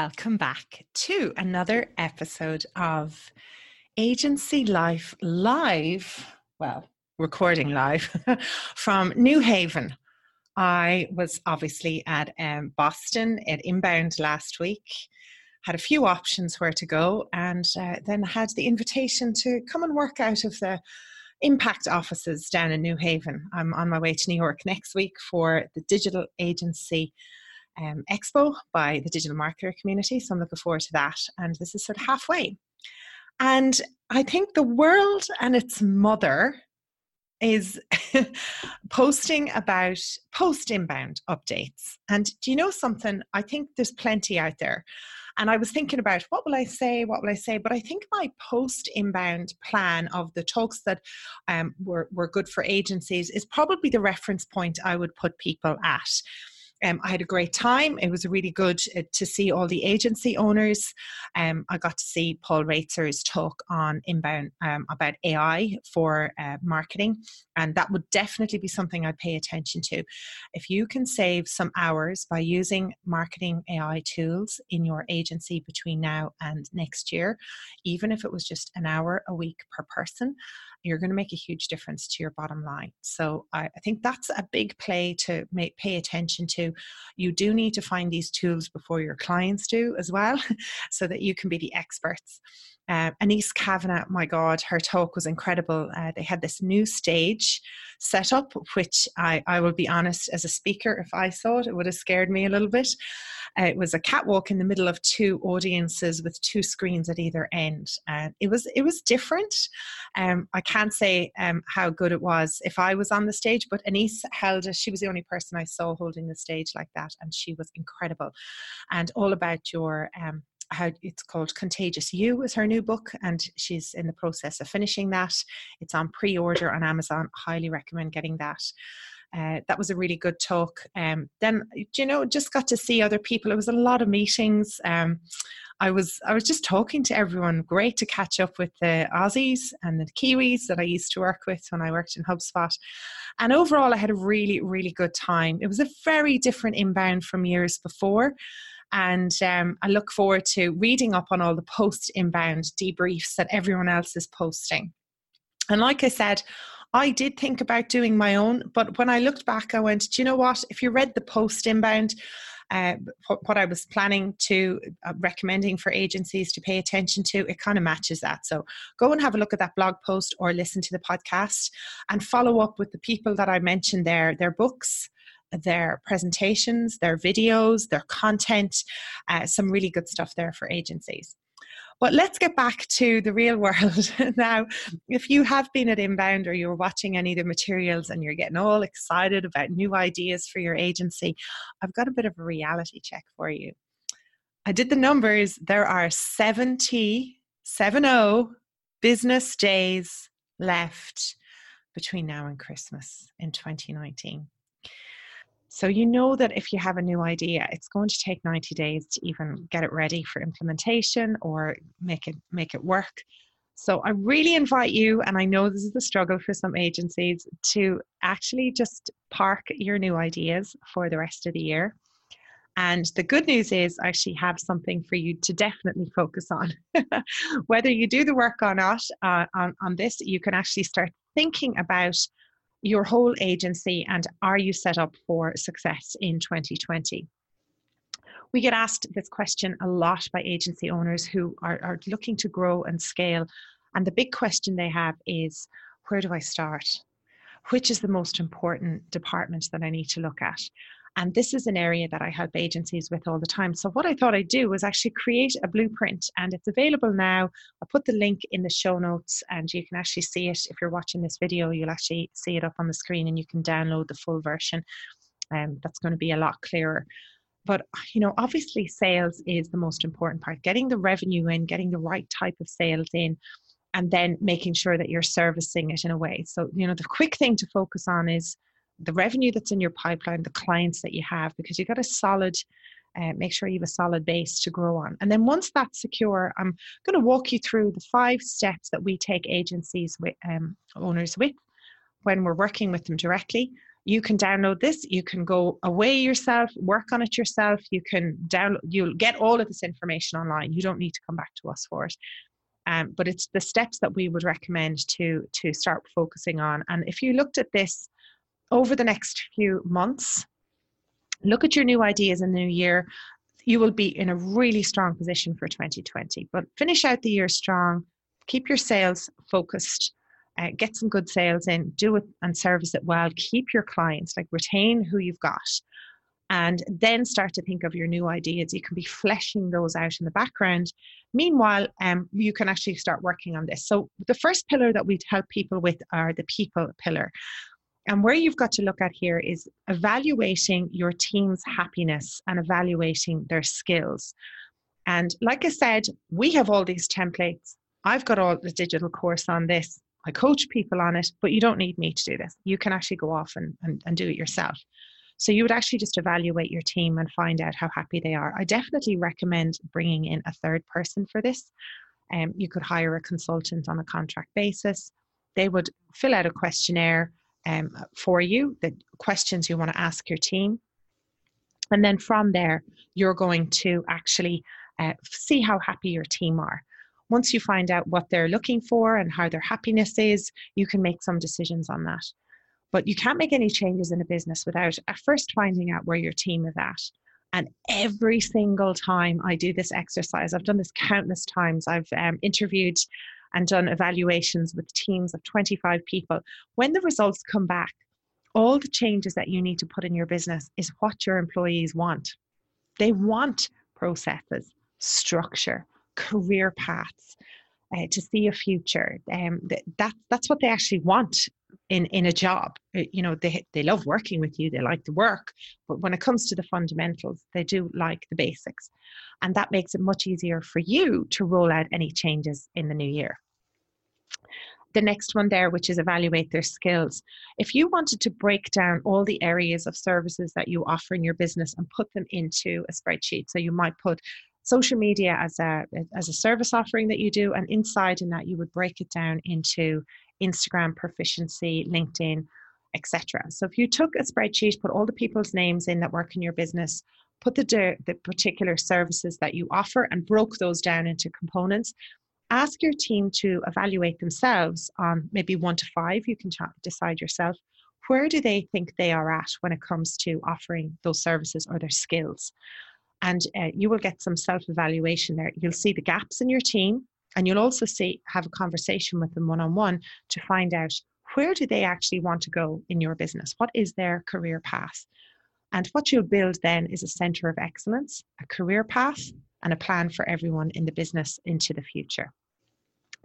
Welcome back to another episode of Agency Life Live. Well, recording live from New Haven. I was obviously at um, Boston at Inbound last week, had a few options where to go, and uh, then had the invitation to come and work out of the impact offices down in New Haven. I'm on my way to New York next week for the digital agency um, expo by the digital marketer community. So I'm looking forward to that. And this is sort of halfway. And I think the world and its mother is posting about post inbound updates. And do you know something? I think there's plenty out there. And I was thinking about what will I say, what will I say? But I think my post inbound plan of the talks that um, were, were good for agencies is probably the reference point I would put people at. Um, I had a great time. It was really good uh, to see all the agency owners. Um, I got to see Paul Roetzer's talk on inbound um, about AI for uh, marketing, and that would definitely be something I'd pay attention to. If you can save some hours by using marketing AI tools in your agency between now and next year, even if it was just an hour a week per person, you're going to make a huge difference to your bottom line. So I, I think that's a big play to make, pay attention to. You do need to find these tools before your clients do as well, so that you can be the experts. Uh, Anese Cavanaugh, my God, her talk was incredible. Uh, they had this new stage set up, which I, I will be honest, as a speaker, if I saw it, it would have scared me a little bit. It was a catwalk in the middle of two audiences with two screens at either end. And it was it was different. Um, I can't say um, how good it was if I was on the stage, but Anese held it. She was the only person I saw holding the stage like that, and she was incredible. And all about your um, how it's called Contagious You is her new book, and she's in the process of finishing that. It's on pre-order on Amazon. Highly recommend getting that. Uh, that was a really good talk. Um, then you know, just got to see other people. It was a lot of meetings. Um, I was I was just talking to everyone. Great to catch up with the Aussies and the Kiwis that I used to work with when I worked in HubSpot. And overall, I had a really really good time. It was a very different inbound from years before. And um, I look forward to reading up on all the post inbound debriefs that everyone else is posting. And like I said, I did think about doing my own, but when I looked back, I went, do you know what? If you read the post inbound, uh, what I was planning to uh, recommending for agencies to pay attention to, it kind of matches that. So go and have a look at that blog post or listen to the podcast and follow up with the people that I mentioned there, their books, their presentations, their videos, their content, uh, some really good stuff there for agencies. But let's get back to the real world now. If you have been at Inbound or you're watching any of the materials and you're getting all excited about new ideas for your agency, I've got a bit of a reality check for you. I did the numbers. There are 70, 70 business days left between now and Christmas in 2019. So you know that if you have a new idea, it's going to take 90 days to even get it ready for implementation or make it make it work. So I really invite you, and I know this is the struggle for some agencies, to actually just park your new ideas for the rest of the year. And the good news is, I actually have something for you to definitely focus on. Whether you do the work or not uh, on, on this, you can actually start thinking about your whole agency and are you set up for success in 2020? We get asked this question a lot by agency owners who are, are looking to grow and scale. And the big question they have is where do I start? Which is the most important department that I need to look at? And this is an area that I help agencies with all the time. So, what I thought I'd do was actually create a blueprint, and it's available now. I'll put the link in the show notes, and you can actually see it. If you're watching this video, you'll actually see it up on the screen, and you can download the full version. Um, that's going to be a lot clearer. But you know, obviously, sales is the most important part. Getting the revenue in, getting the right type of sales in, and then making sure that you're servicing it in a way. So, you know, the quick thing to focus on is the revenue that's in your pipeline, the clients that you have, because you've got a solid, uh, make sure you have a solid base to grow on. And then once that's secure, I'm going to walk you through the five steps that we take agencies with um, owners with when we're working with them directly. You can download this you can go away yourself work on it yourself you can download you'll get all of this information online you don't need to come back to us for it. Um, but it's the steps that we would recommend to to start focusing on. And if you looked at this over the next few months look at your new ideas in the new year you will be in a really strong position for 2020 but finish out the year strong keep your sales focused uh, get some good sales in, do it and service it well, keep your clients, like retain who you've got, and then start to think of your new ideas. You can be fleshing those out in the background. Meanwhile, um, you can actually start working on this. So, the first pillar that we help people with are the people pillar. And where you've got to look at here is evaluating your team's happiness and evaluating their skills. And like I said, we have all these templates. I've got all the digital course on this. I coach people on it, but you don't need me to do this. You can actually go off and, and, and do it yourself. So you would actually just evaluate your team and find out how happy they are. I definitely recommend bringing in a third person for this. Um, you could hire a consultant on a contract basis. They would fill out a questionnaire um, for you, the questions you want to ask your team. And then from there, you're going to actually uh, see how happy your team are once you find out what they're looking for and how their happiness is, you can make some decisions on that. But you can't make any changes in a business without at first finding out where your team is at. And every single time I do this exercise, I've done this countless times. I've um, interviewed and done evaluations with teams of 25 people. When the results come back, all the changes that you need to put in your business is what your employees want. They want processes, structure, career paths, uh, to see a future. Um, that that's what they actually want in in a job. Uh, you know, they they love working with you. They like the work, but when it comes to the fundamentals, they do like the basics, and that makes it much easier for you to roll out any changes in the new year. The next one there, which is evaluate their skills. If you wanted to break down all the areas of services that you offer in your business and put them into a spreadsheet, so you might put social media as a as a service offering that you do and inside in that you would break it down into instagram proficiency linkedin etc so if you took a spreadsheet put all the people's names in that work in your business put the the particular services that you offer and broke those down into components ask your team to evaluate themselves on maybe one to five. You can decide yourself where do they think they are at when it comes to offering those services or their skills. And uh, you will get some self evaluation there. You'll see the gaps in your team, and you'll also see have a conversation with them one on one to find out where do they actually want to go in your business? What is their career path? And what you'll build then is a center of excellence, a career path, and a plan for everyone in the business into the future.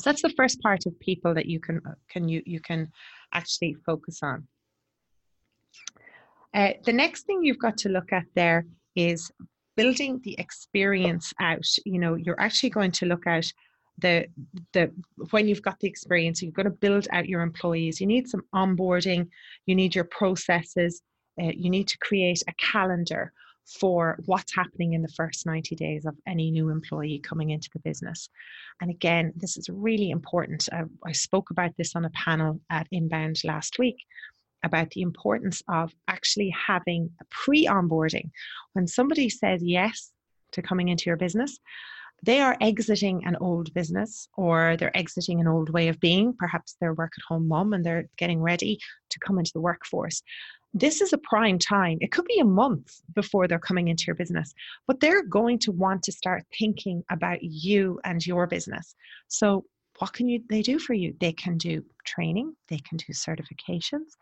So that's the first part of people that you can uh, can you you can actually focus on. Uh, the next thing you've got to look at there is building the experience out you know you're actually going to look at the the when you've got the experience you've got to build out your employees you need some onboarding you need your processes uh, you need to create a calendar for what's happening in the first 90 days of any new employee coming into the business. And again, this is really important. I, I spoke about this on a panel at Inbound last week about the importance of actually having a pre onboarding. When somebody says yes to coming into your business, they are exiting an old business or they're exiting an old way of being. Perhaps they're work at home mom and they're getting ready to come into the workforce. This is a prime time. It could be a month before they're coming into your business, but they're going to want to start thinking about you and your business. So, what can you they do for you? They can do training, they can do certifications,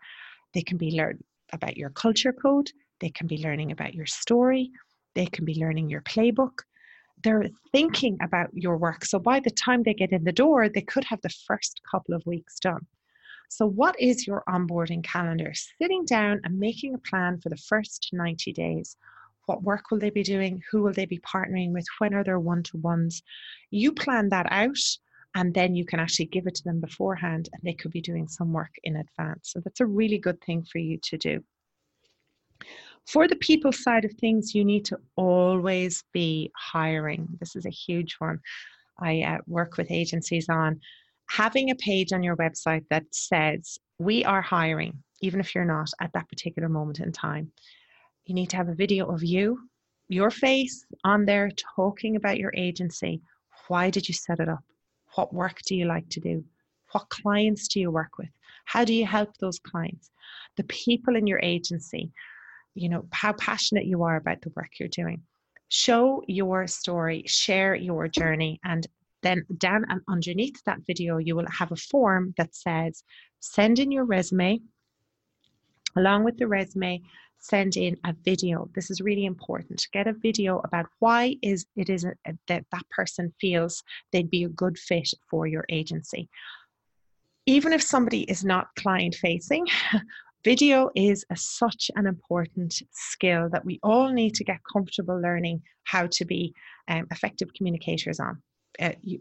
they can be learning about your culture code, they can be learning about your story, they can be learning your playbook. They're thinking about your work. So by the time they get in the door, they could have the first couple of weeks done. So, what is your onboarding calendar? Sitting down and making a plan for the first 90 days. What work will they be doing? Who will they be partnering with? When are their one to ones? You plan that out and then you can actually give it to them beforehand and they could be doing some work in advance. So that's a really good thing for you to do. For the people side of things, you need to always be hiring. This is a huge one. I uh, work with agencies on having a page on your website that says, We are hiring. even if you're not at that particular moment in time. You need to have a video of you, your face on there talking about your agency. Why did you set it up? What work do you like to do? What clients do you work with? How do you help those clients? The people in your agency, you know, how passionate you are about the work you're doing. Show your story, share your journey, and then down and underneath that video, you will have a form that says send in your resume. Along with the resume, send in a video. This is really important. Get a video about why is it is a, that that person feels they'd be a good fit for your agency. Even if somebody is not client facing, video is a, such an important skill that we all need to get comfortable learning how to be um, effective communicators on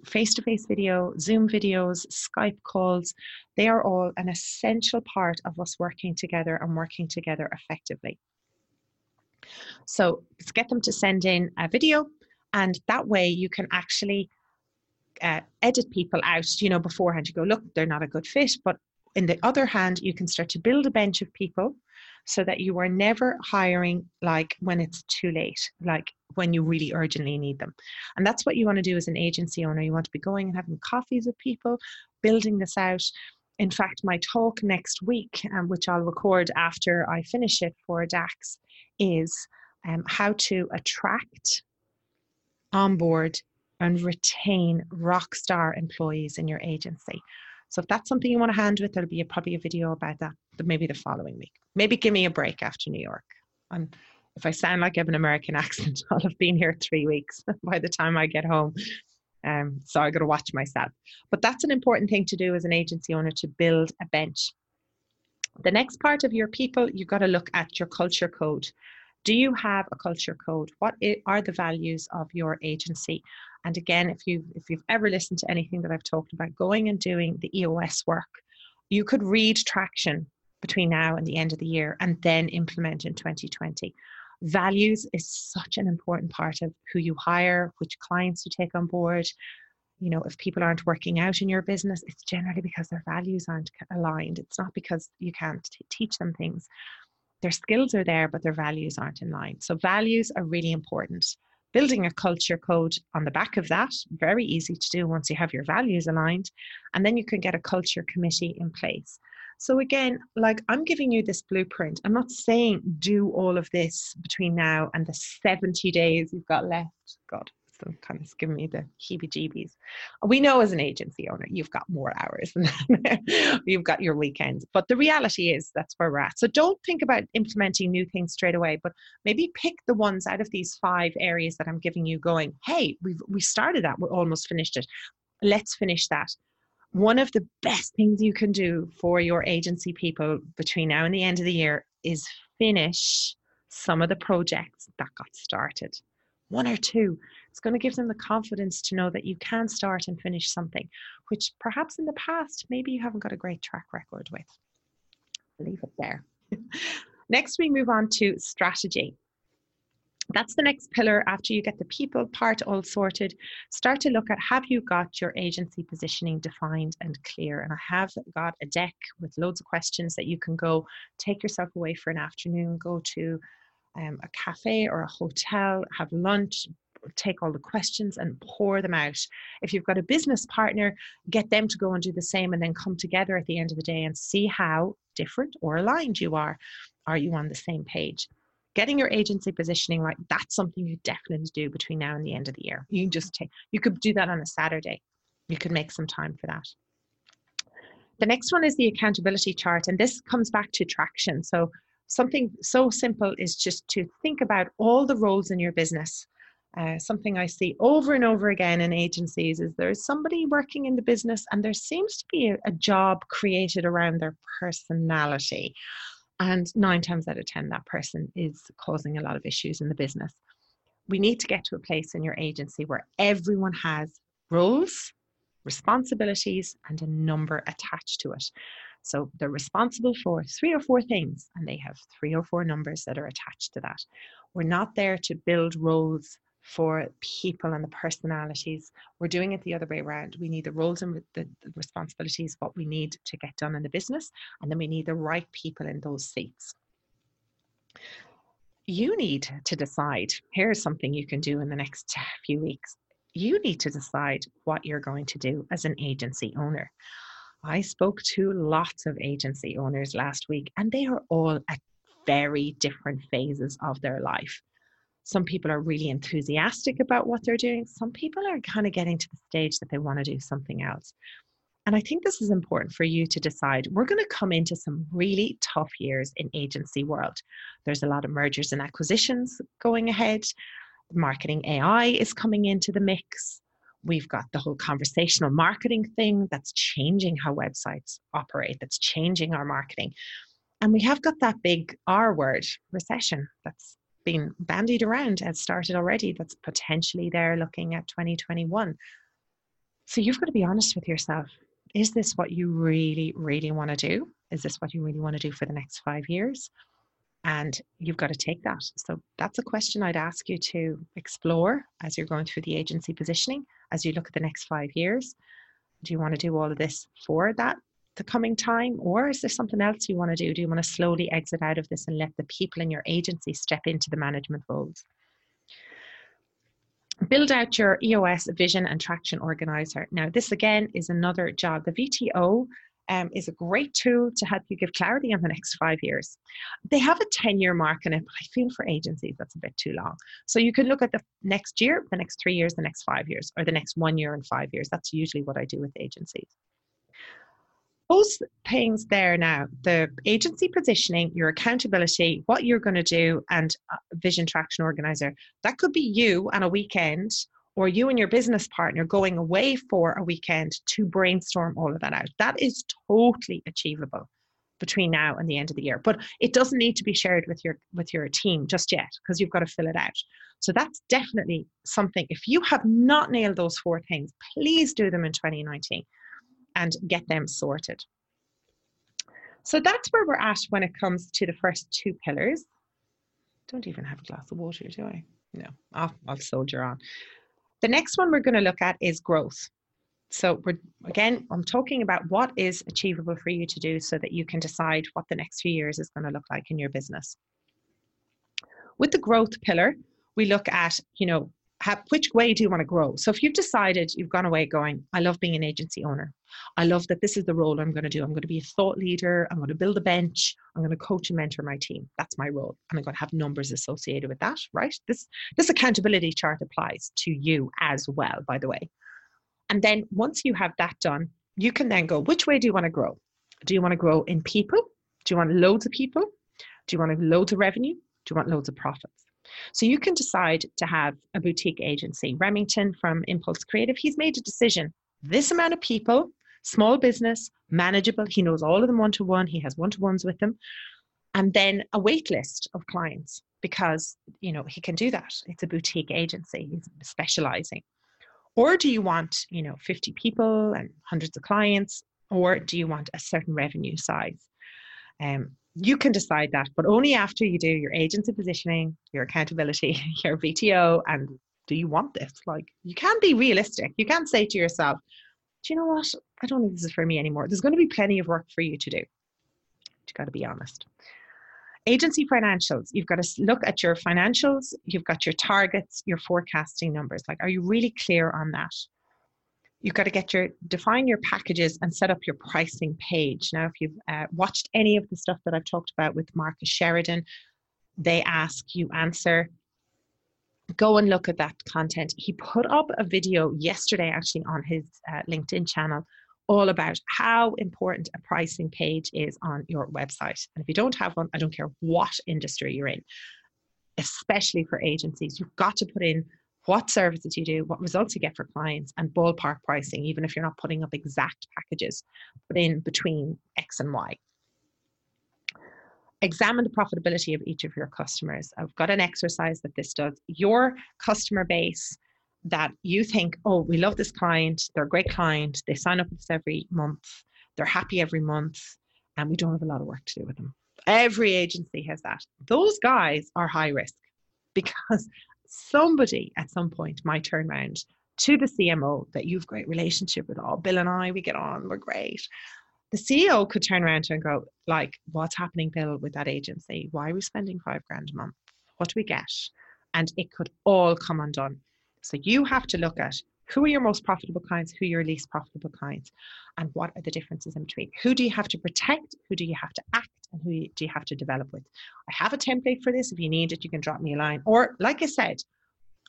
face to face video, Zoom videos, Skype calls, they are all an essential part of us working together and working together effectively. So let's get them to send in a video, and that way you can actually uh, edit people out, you know, beforehand. You go, look, they're not a good fit. But in the other hand, you can start to build a bench of people so that you are never hiring like when it's too late, like when you really urgently need them. And that's what you want to do as an agency owner. You want to be going and having coffees with people, building this out. In fact, my talk next week, um, which I'll record after I finish it for DAX, is um, how to attract, onboard, and retain rock star employees in your agency. So if that's something you want to hand with, there'll be a, probably a video about that but maybe the following week. Maybe give me a break after New York. I'm, if I sound like I have an American accent, I'll have been here three weeks by the time I get home. Um, so I got to watch myself. But that's an important thing to do as an agency owner to build a bench. The next part of your people, you've got to look at your culture code. Do you have a culture code? What are the values of your agency? And again, if you if you've ever listened to anything that I've talked about, going and doing the EOS work, you could read traction between now and the end of the year and then implement in 2020. Values is such an important part of who you hire, which clients you take on board. You know, if people aren't working out in your business, it's generally because their values aren't aligned. It's not because you can't t- teach them things. Their skills are there, but their values aren't in line. So, values are really important. Building a culture code on the back of that, very easy to do once you have your values aligned. And then you can get a culture committee in place. So again, like I'm giving you this blueprint. I'm not saying do all of this between now and the 70 days you've got left. God, kind of giving me the heebie-jeebies. We know as an agency owner, you've got more hours than you've got your weekends. But the reality is that's where we're at. So don't think about implementing new things straight away, but maybe pick the ones out of these five areas that I'm giving you going, hey, we've we started that, we're almost finished it. Let's finish that one of the best things you can do for your agency people between now and the end of the year is finish some of the projects that got started. One or two. It's going to give them the confidence to know that you can start and finish something, which perhaps in the past, maybe you haven't got a great track record with. Leave it there. Next, we move on to strategy that's the next pillar after you get the people part all sorted start to look at have you got your agency positioning defined and clear and i have got a deck with loads of questions that you can go take yourself away for an afternoon go to um, a cafe or a hotel have lunch take all the questions and pour them out. If you've got a business partner get them to go and do the same and then come together at the end of the day and see how different or aligned you are. Are you on the same page? Getting your agency positioning right that's something you definitely do between now and the end of the year. You just take you could do that on a saturday. You could make some time for that. The next one is the accountability chart and this comes back to traction. So something so simple is just to think about all the roles in your business uh, something I see over and over again in agencies is there's somebody working in the business and there seems to be a, a job created around their personality. And nine times out of 10, that person is causing a lot of issues in the business. We need to get to a place in your agency where everyone has roles, responsibilities, and a number attached to it. So they're responsible for three or four things, and they have three or four numbers that are attached to that. We're not there to build roles for people and the personalities. We're doing it the other way around. We need the roles and the, the responsibilities, what we need to get done in the business, and then we need the right people in those seats. You need to decide here's something you can do in the next few weeks. You need to decide what you're going to do as an agency owner. I spoke to lots of agency owners last week, and they are all at very different phases of their life. Some people are really enthusiastic about what they're doing. Some people are kind of getting to the stage that they want to do something else. And I think this is important for you to decide. We're going to come into some really tough years in agency world. There's a lot of mergers and acquisitions going ahead. Marketing AI is coming into the mix. We've got the whole conversational marketing thing that's changing how websites operate, that's changing our marketing. And we have got that big R word, recession, that's been bandied around, has started already, that's potentially there looking at 2021. So you've got to be honest with yourself. Is this what you really, really want to do? Is this what you really want to do for the next five years? And you've got to take that. So that's a question I'd ask you to explore as you're going through the agency positioning, as you look at the next five years. Do you want to do all of this for that the coming time or is there something else you want to do do you want to slowly exit out of this and let the people in your agency step into the management roles build out your eos vision and traction organizer now this again is another job the vto um, is a great tool to help you give clarity on the next five years. They have a 10 year mark in it, but I feel for agencies that's a bit too long. So you can look at the next year, the next three years, the next five years, or the next one year and five years. That's usually what I do with agencies those things there now? The agency positioning your accountability what you're going to do and vision traction organizer. That could be you on a weekend or you and your business partner going away for a weekend to brainstorm all of that out. That is totally achievable between now and the end of the year. But it doesn't need to be shared with your with your team just yet because you've got to fill it out. So that's definitely something. If you have not nailed those four things please do them in 2019 and get them sorted. So that's where we're at when it comes to the first two pillars. Don't even have a glass of water, do I? No, I'll, I'll soldier on. The next one we're going to look at is growth. So we're again, I'm talking about what is achievable for you to do so that you can decide what the next few years is going to look like in your business. With the growth pillar, we look at, you know, have, which way do you want to grow? So if you've decided you've gone away going, I love being an agency owner. I love that this is the role I'm going to do. I'm going to be a thought leader. I'm going to build a bench. I'm going to coach and mentor my team. That's my role. And I'm going to have numbers associated with that, right? This this accountability chart applies to you as well, by the way. And then once you have that done, you can then go, which way do you want to grow? Do you want to grow in people? Do you want loads of people? Do you want loads of revenue? Do you want loads of profits? So you can decide to have a boutique agency. Remington from Impulse Creative, he's made a decision. This amount of people, small business, manageable. He knows all of them one to one. He has one to ones with them. And then a wait list of clients because, you know, he can do that. It's a boutique agency. He's specializing. Or do you want, you know, 50 people and hundreds of clients? Or do you want a certain revenue size? Um, you can decide that, but only after you do your agency positioning, your accountability, your VTO, and do you want this? Like, you can be realistic. You can't say to yourself, do you know what? I don't think this is for me anymore. There's going to be plenty of work for you to do. You've got to be honest. Agency financials, you've got to look at your financials, you've got your targets, your forecasting numbers. Like, are you really clear on that? you've got to get your define your packages and set up your pricing page now if you've uh, watched any of the stuff that i've talked about with marcus sheridan they ask you answer go and look at that content. He put up a video yesterday actually on his uh, linkedin channel all about how important a pricing page is on your website. And if you don't have one i don't care what industry you're in especially for agencies you've got to put in what services you do, what results you get for clients, and ballpark pricing, even if you're not putting up exact packages, but in between X and Y. Examine the profitability of each of your customers. I've got an exercise that this does. Your customer base that you think, oh, we love this client, they're a great client, they sign up with us every month, they're happy every month, and we don't have a lot of work to do with them. Every agency has that. Those guys are high risk because somebody at some point might turn around to the CMO that you've great relationship with. Oh, Bill and I, we get on, we're great. The CEO could turn around and go, like, what's happening, Bill, with that agency? Why are we spending five grand a month? What do we get? And it could all come undone. So you have to look at who are your most profitable clients, who are your least profitable clients, and what are the differences in between? Who do you have to protect? Who do you have to act? And who do you have to develop with? I have a template for this. If you need it, you can drop me a line. Or, like I said,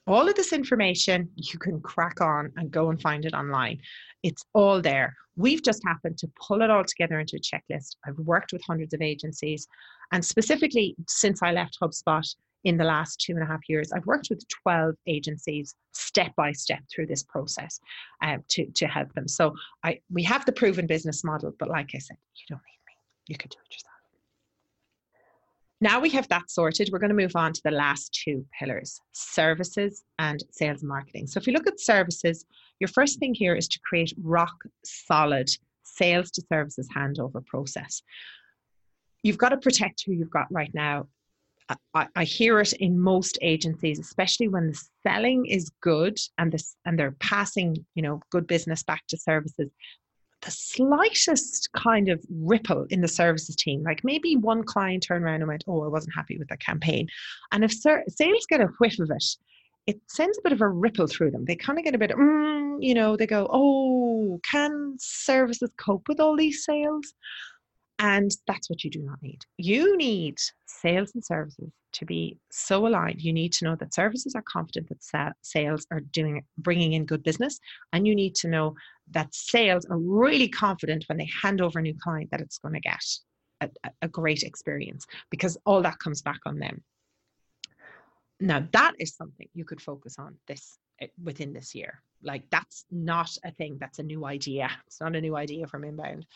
all of this information you can crack on and go and find it online. It's all there. We've just happened to pull it all together into a checklist. I've worked with hundreds of agencies, and specifically since I left HubSpot, in the last two and a half years, I've worked with 12 agencies step by step through this process um, to, to help them. So I we have the proven business model, but like I said, you don't need me. You can do it yourself. Now we have that sorted, we're going to move on to the last two pillars services and sales and marketing. So, if you look at services, your first thing here is to create rock solid sales to services handover process. You've got to protect who you've got right now I, I, hear it in most agencies, especially when the selling is good and this and they're passing, you know, good business back to services. The slightest kind of ripple in the services team, like maybe one client turned around and went, "Oh, I wasn't happy with the campaign," and if ser- sales get a whiff of it, it sends a bit of a ripple through them. They kind of get a bit, mm, you know, they go, "Oh, can services cope with all these sales?" And that's what you do not need. You need sales and services to be so aligned. You need to know that services are confident that sales are doing bringing in good business, and you need to know that sales are really confident when they hand over a new client that it's going to get a, a great experience because all that comes back on them. Now that is something you could focus on this eh, within this year. Like that's not a thing that's a new idea. It's not a new idea from inbound.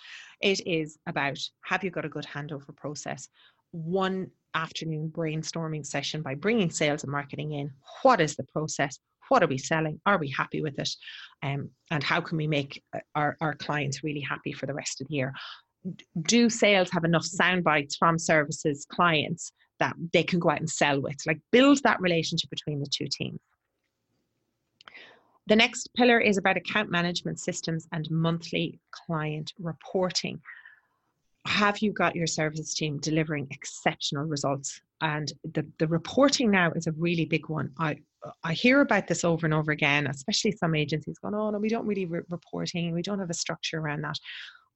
It is about have you got a good handover process? One afternoon brainstorming session by bringing sales and marketing in. What is the process what are we selling? Are we happy with it? Um, and how can we make uh, our, our clients really happy for the rest of the year? Do sales have enough sound bites from services clients that they can go out and sell with? Like build that relationship between the two teams. The next pillar is about account management systems and monthly client reporting. Have you got your services team delivering exceptional results? And the, the reporting now is a really big one. I I hear about this over and over again, especially some agencies going, oh no, we don't really re- reporting, we don't have a structure around that.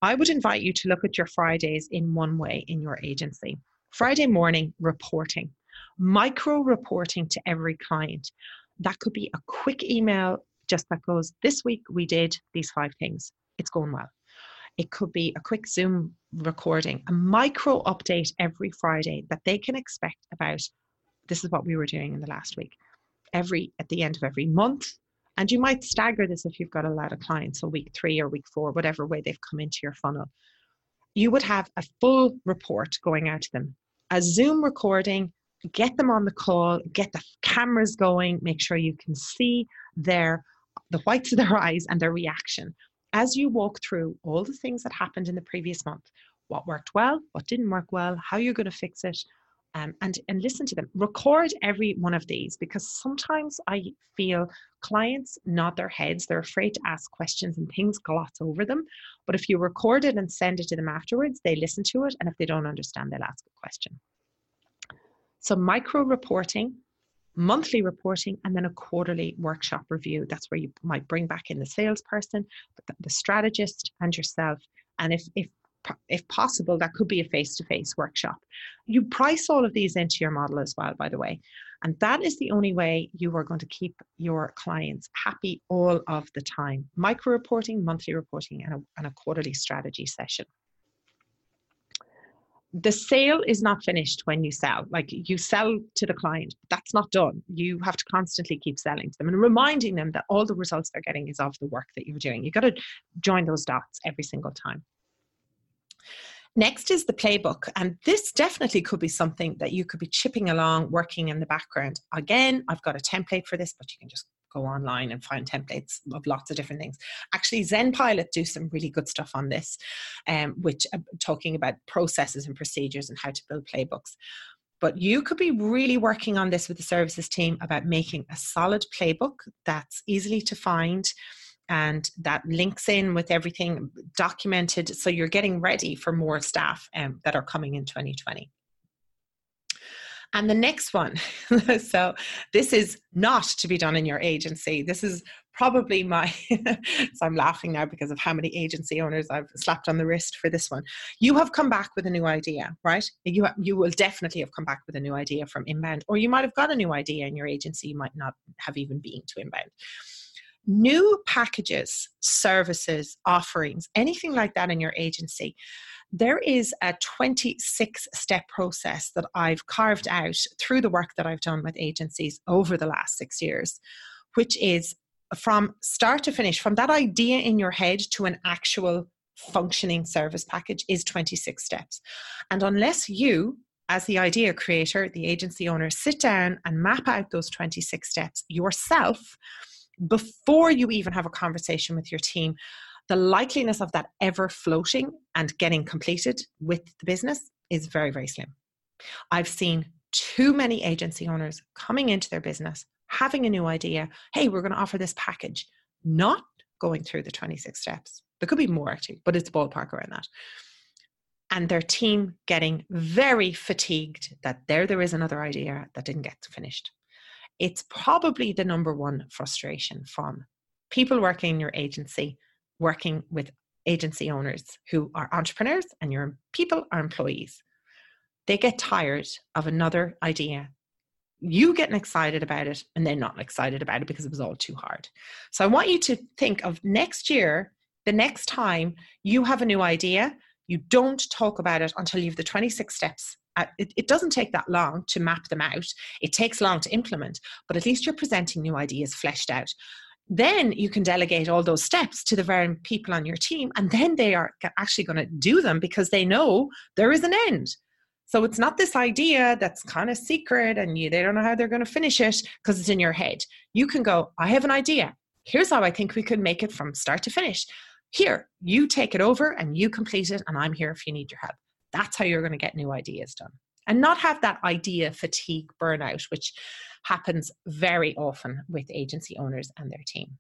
I would invite you to look at your Fridays in one way in your agency. Friday morning reporting, micro reporting to every client. That could be a quick email just that goes, this week we did these five things. It's going well. It could be a quick Zoom recording, a micro update every Friday that they can expect about this is what we were doing in the last week. Every at the end of every month. And you might stagger this if you've got a lot of clients, so week three or week four, whatever way they've come into your funnel. You would have a full report going out to them, a Zoom recording, get them on the call, get the cameras going, make sure you can see their the whites of their eyes and their reaction as you walk through all the things that happened in the previous month what worked well what didn't work well how you're going to fix it um, and and listen to them. Record every one of these because sometimes i feel clients nod their heads they're afraid to ask questions and things gloss over them but if you record it and send it to them afterwards they listen to it and if they don't understand they'll ask a question. So micro reporting monthly reporting and then a quarterly workshop review. That's where you might bring back in the salesperson, the strategist, and yourself. And if, if if possible, that could be a face to face workshop. You price all of these into your model as well, by the way. And that is the only way you are going to keep your clients happy all of the time. Micro reporting, monthly reporting, and a, and a quarterly strategy session the sale is not finished when you sell. Like you sell to the client, that's not done. You have to constantly keep selling to them and reminding them that all the results they're getting is of the work that you're doing. You've got to join those dots every single time. Next is the playbook, and this definitely could be something that you could be chipping along, working in the background. Again, I've got a template for this, but you can just go online and find templates of lots of different things. Actually, Zenpilot do some really good stuff on this, um, which uh, talking about processes and procedures and how to build playbooks. But you could be really working on this with the services team about making a solid playbook that's easily to find and that links in with everything documented so you're getting ready for more staff um, that are coming in 2020 and the next one, so this is not to be done in your agency. This is probably my, so I'm laughing now because of how many agency owners I've slapped on the wrist for this one. You have come back with a new idea, right? You, you will definitely have come back with a new idea from inbound, or you might have got a new idea in your agency. You might not have even been to inbound new packages, services, offerings, anything like that in your agency, there is a 26 step process that I've carved out through the work that I've done with agencies over the last six years, which is from start to finish, from that idea in your head to an actual functioning service package is 26 steps. And unless you, as the idea creator, the agency owner, sit down and map out those 26 steps yourself before you even have a conversation with your team, the likeliness of that ever floating and getting completed with the business is very, very slim. I've seen too many agency owners coming into their business, having a new idea. Hey, we're going to offer this package, not going through the 26 steps. There could be more actually, but it's ballpark around that. And their team getting very fatigued that there there is another idea that didn't get finished. It's probably the number one frustration from people working in your agency working with agency owners who are entrepreneurs and your people are employees. They get tired of another idea. You getting excited about it and they're not excited about it because it was all too hard. So I want you to think of next year, the next time you have a new idea, you don't talk about it until you have the 26 steps it, it, doesn't take that long to map them out. It takes long to implement, but at least you're presenting new ideas fleshed out. Then you can delegate all those steps to the very people on your team and then they are actually going to do them because they know there is an end. So it's not this idea that's kind of secret and you they don't know how they're going to finish it because it's in your head. You can go i have an idea. Here's how i think we could make it from start to finish. Here you take it over and you complete it and i'm here if you need your help that's how you're going to get new ideas done and not have that idea fatigue burnout which happens very often with agency owners and their team.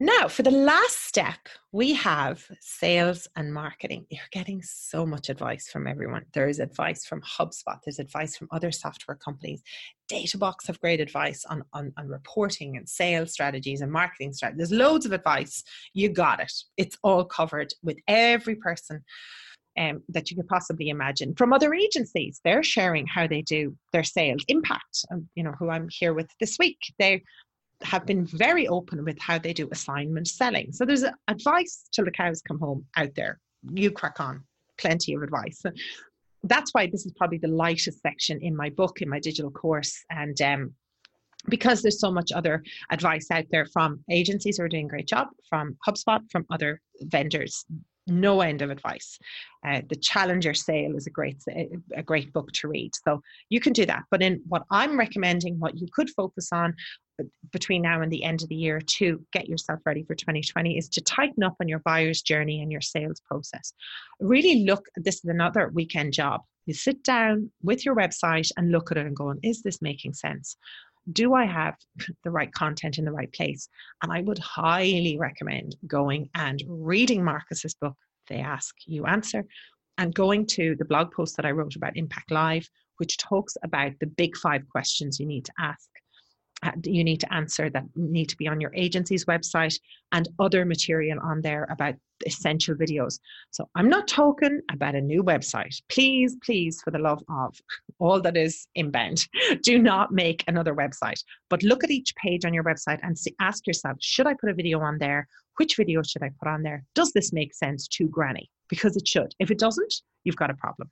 Now, for the last step, we have sales and marketing. You're getting so much advice from everyone. There is advice from HubSpot, there's advice from other software companies. Databox have great advice on, on, on reporting and sales strategies and marketing strategies. There's loads of advice. You got it. It's all covered with every person um, that you could possibly imagine from other agencies. They're sharing how they do their sales impact. Um, you know, who I'm here with this week. They have been very open with how they do assignment selling. So there's advice till the cows come home out there. You crack on, plenty of advice. That's why this is probably the lightest section in my book, in my digital course, and um, because there's so much other advice out there from agencies who are doing a great job, from HubSpot, from other vendors no end of advice. Uh, the Challenger Sale is a great a great book to read, so you can do that. But in what I'm recommending, what you could focus on between now and the end of the year to get yourself ready for 2020 is to tighten up on your buyer's journey and your sales process. Really look. This is another weekend job. You sit down with your website and look at it and go, "Is this making sense?" Do I have the right content in the right place? And I would highly recommend going and reading Marcus's book, They Ask, You Answer, and going to the blog post that I wrote about Impact Live, which talks about the big five questions you need to ask you need to answer that need to be on your agency's website and other material on there about essential videos. So I'm not talking about a new website. Please, please, for the love of all that is inbound, do not make another website. But look at each page on your website and see, ask yourself, should I put a video on there? Which video should I put on there? Does this make sense to Granny? Because it should. If it doesn't, you've got a problem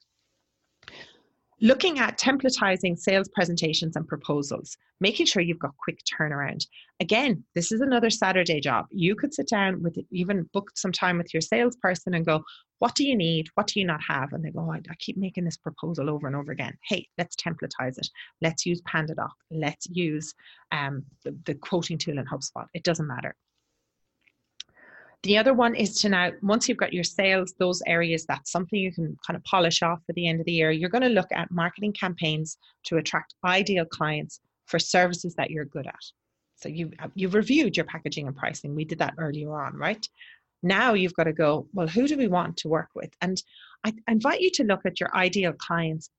looking at templatizing sales presentations and proposals, making sure you've got quick turnaround. Again, this is another Saturday job. You could sit down with even book some time with your salesperson and go, What do you need? What do you not have? And they go, I, I keep making this proposal over and over again. Hey, let's templatize it. Let's use PandaDoc. Let's use um, the, the quoting tool in HubSpot. It doesn't matter The other one is to now, once you've got your sales, those areas, that's something you can kind of polish off for the end of the year. You're going to look at marketing campaigns to attract ideal clients for services that you're good at. So you've, you've reviewed your packaging and pricing. We did that earlier on, right? Now you've got to go, well, who do we want to work with? And I invite you to look at your ideal clients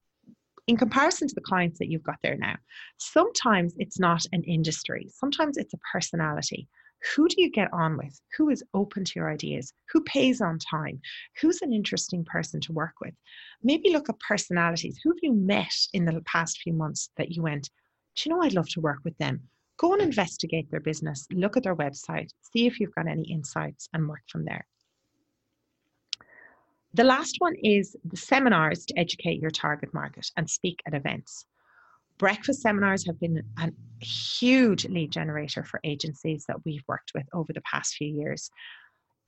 in comparison to the clients that you've got there now. Sometimes it's not an industry, sometimes it's a personality. Who do you get on with? Who is open to your ideas? Who pays on time? Who's an interesting person to work with? Maybe look at personalities. Who have you met in the past few months that you went, do you know, I'd love to work with them? Go and investigate their business, look at their website, see if you've got any insights, and work from there. The last one is the seminars to educate your target market and speak at events. Breakfast seminars have been a huge lead generator for agencies that we've worked with over the past few years.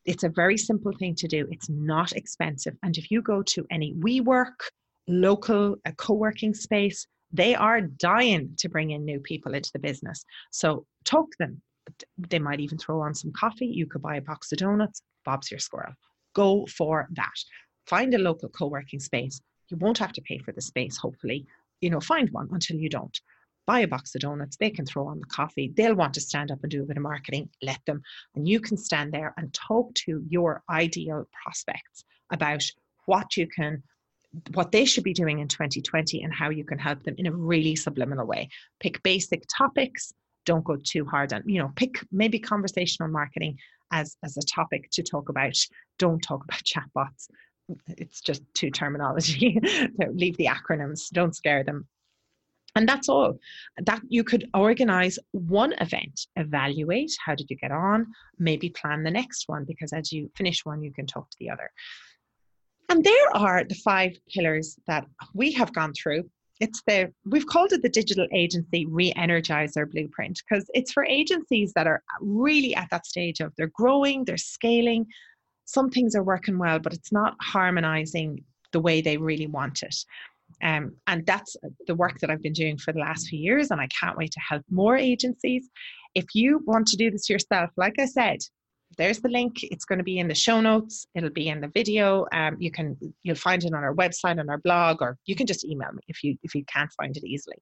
It's a very simple thing to do. It's not expensive. And if you go to any WeWork, local a co-working space, they are dying to bring in new people into the business. So talk them. They might even throw on some coffee. You could buy a box of donuts. Bob's your squirrel go for that. Find a local co working space. You won't have to pay for the space, hopefully. You know, find one until you don't. Buy a box of donuts. They can throw on the coffee. They'll want to stand up and do a bit of marketing. Let them. And you can stand there and talk to your ideal prospects about what you can what they should be doing in 2020 and how you can help them in a really subliminal way. Pick basic topics, don't go too hard on, you know, pick maybe conversational marketing as, as a topic to talk about. Don't talk about chatbots. It's just too terminology. Leave the acronyms, don't scare them. And that's all. That you could organize one event, evaluate how did you get on, maybe plan the next one because as you finish one, you can talk to the other. And there are the five pillars that we have gone through it's the we've called it the digital agency re-energizer blueprint because it's for agencies that are really at that stage of they're growing they're scaling some things are working well but it's not harmonizing the way they really want it um, and that's the work that I've been doing for the last few years, and I can't wait to help more agencies. If you want to do this yourself, like I said, there's the link. It's going to be in the show notes. It'll be in the video. Um, you can you'll find it on our website on our blog, or you can just email me if you if you can't find it easily.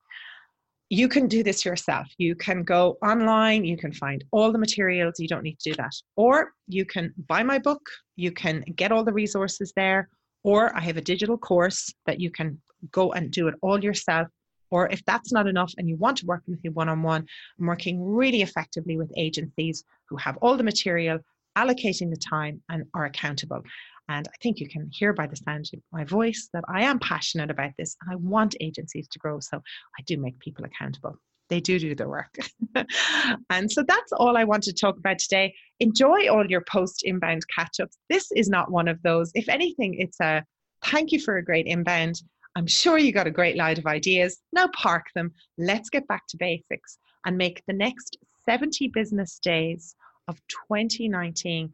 You can do this yourself. You can go online. You can find all the materials. You don't need to do that. Or you can buy my book. You can get all the resources there. Or I have a digital course that you can go and do it all yourself or if that's not enough and you want to work with me one on one, I'm working really effectively with agencies who have all the material, allocating the time, and are accountable. And I think you can hear by the sound of my voice that I am passionate about this and I want agencies to grow. So I do make people accountable. They do do their work. and so that's all I want to talk about today. Enjoy all your post inbound catch ups. This is not one of those. If anything, it's a thank you for a great inbound. I'm sure you got a great load of ideas. Now park them. Let's get back to basics and make the next 70 business days of 2019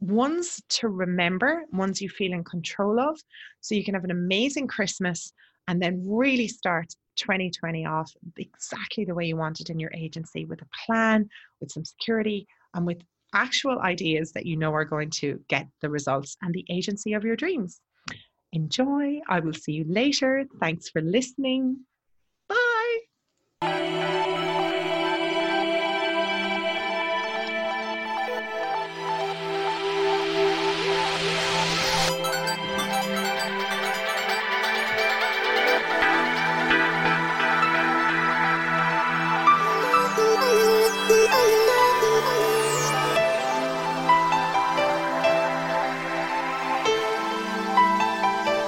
ones to remember, ones you feel in control of, so you can have an amazing Christmas and then really start 2020 off exactly the way you want it in your agency with a plan, with some security, and with actual ideas that you know are going to get the results and the agency of your dreams enjoy. I will see you later. Thanks for listening.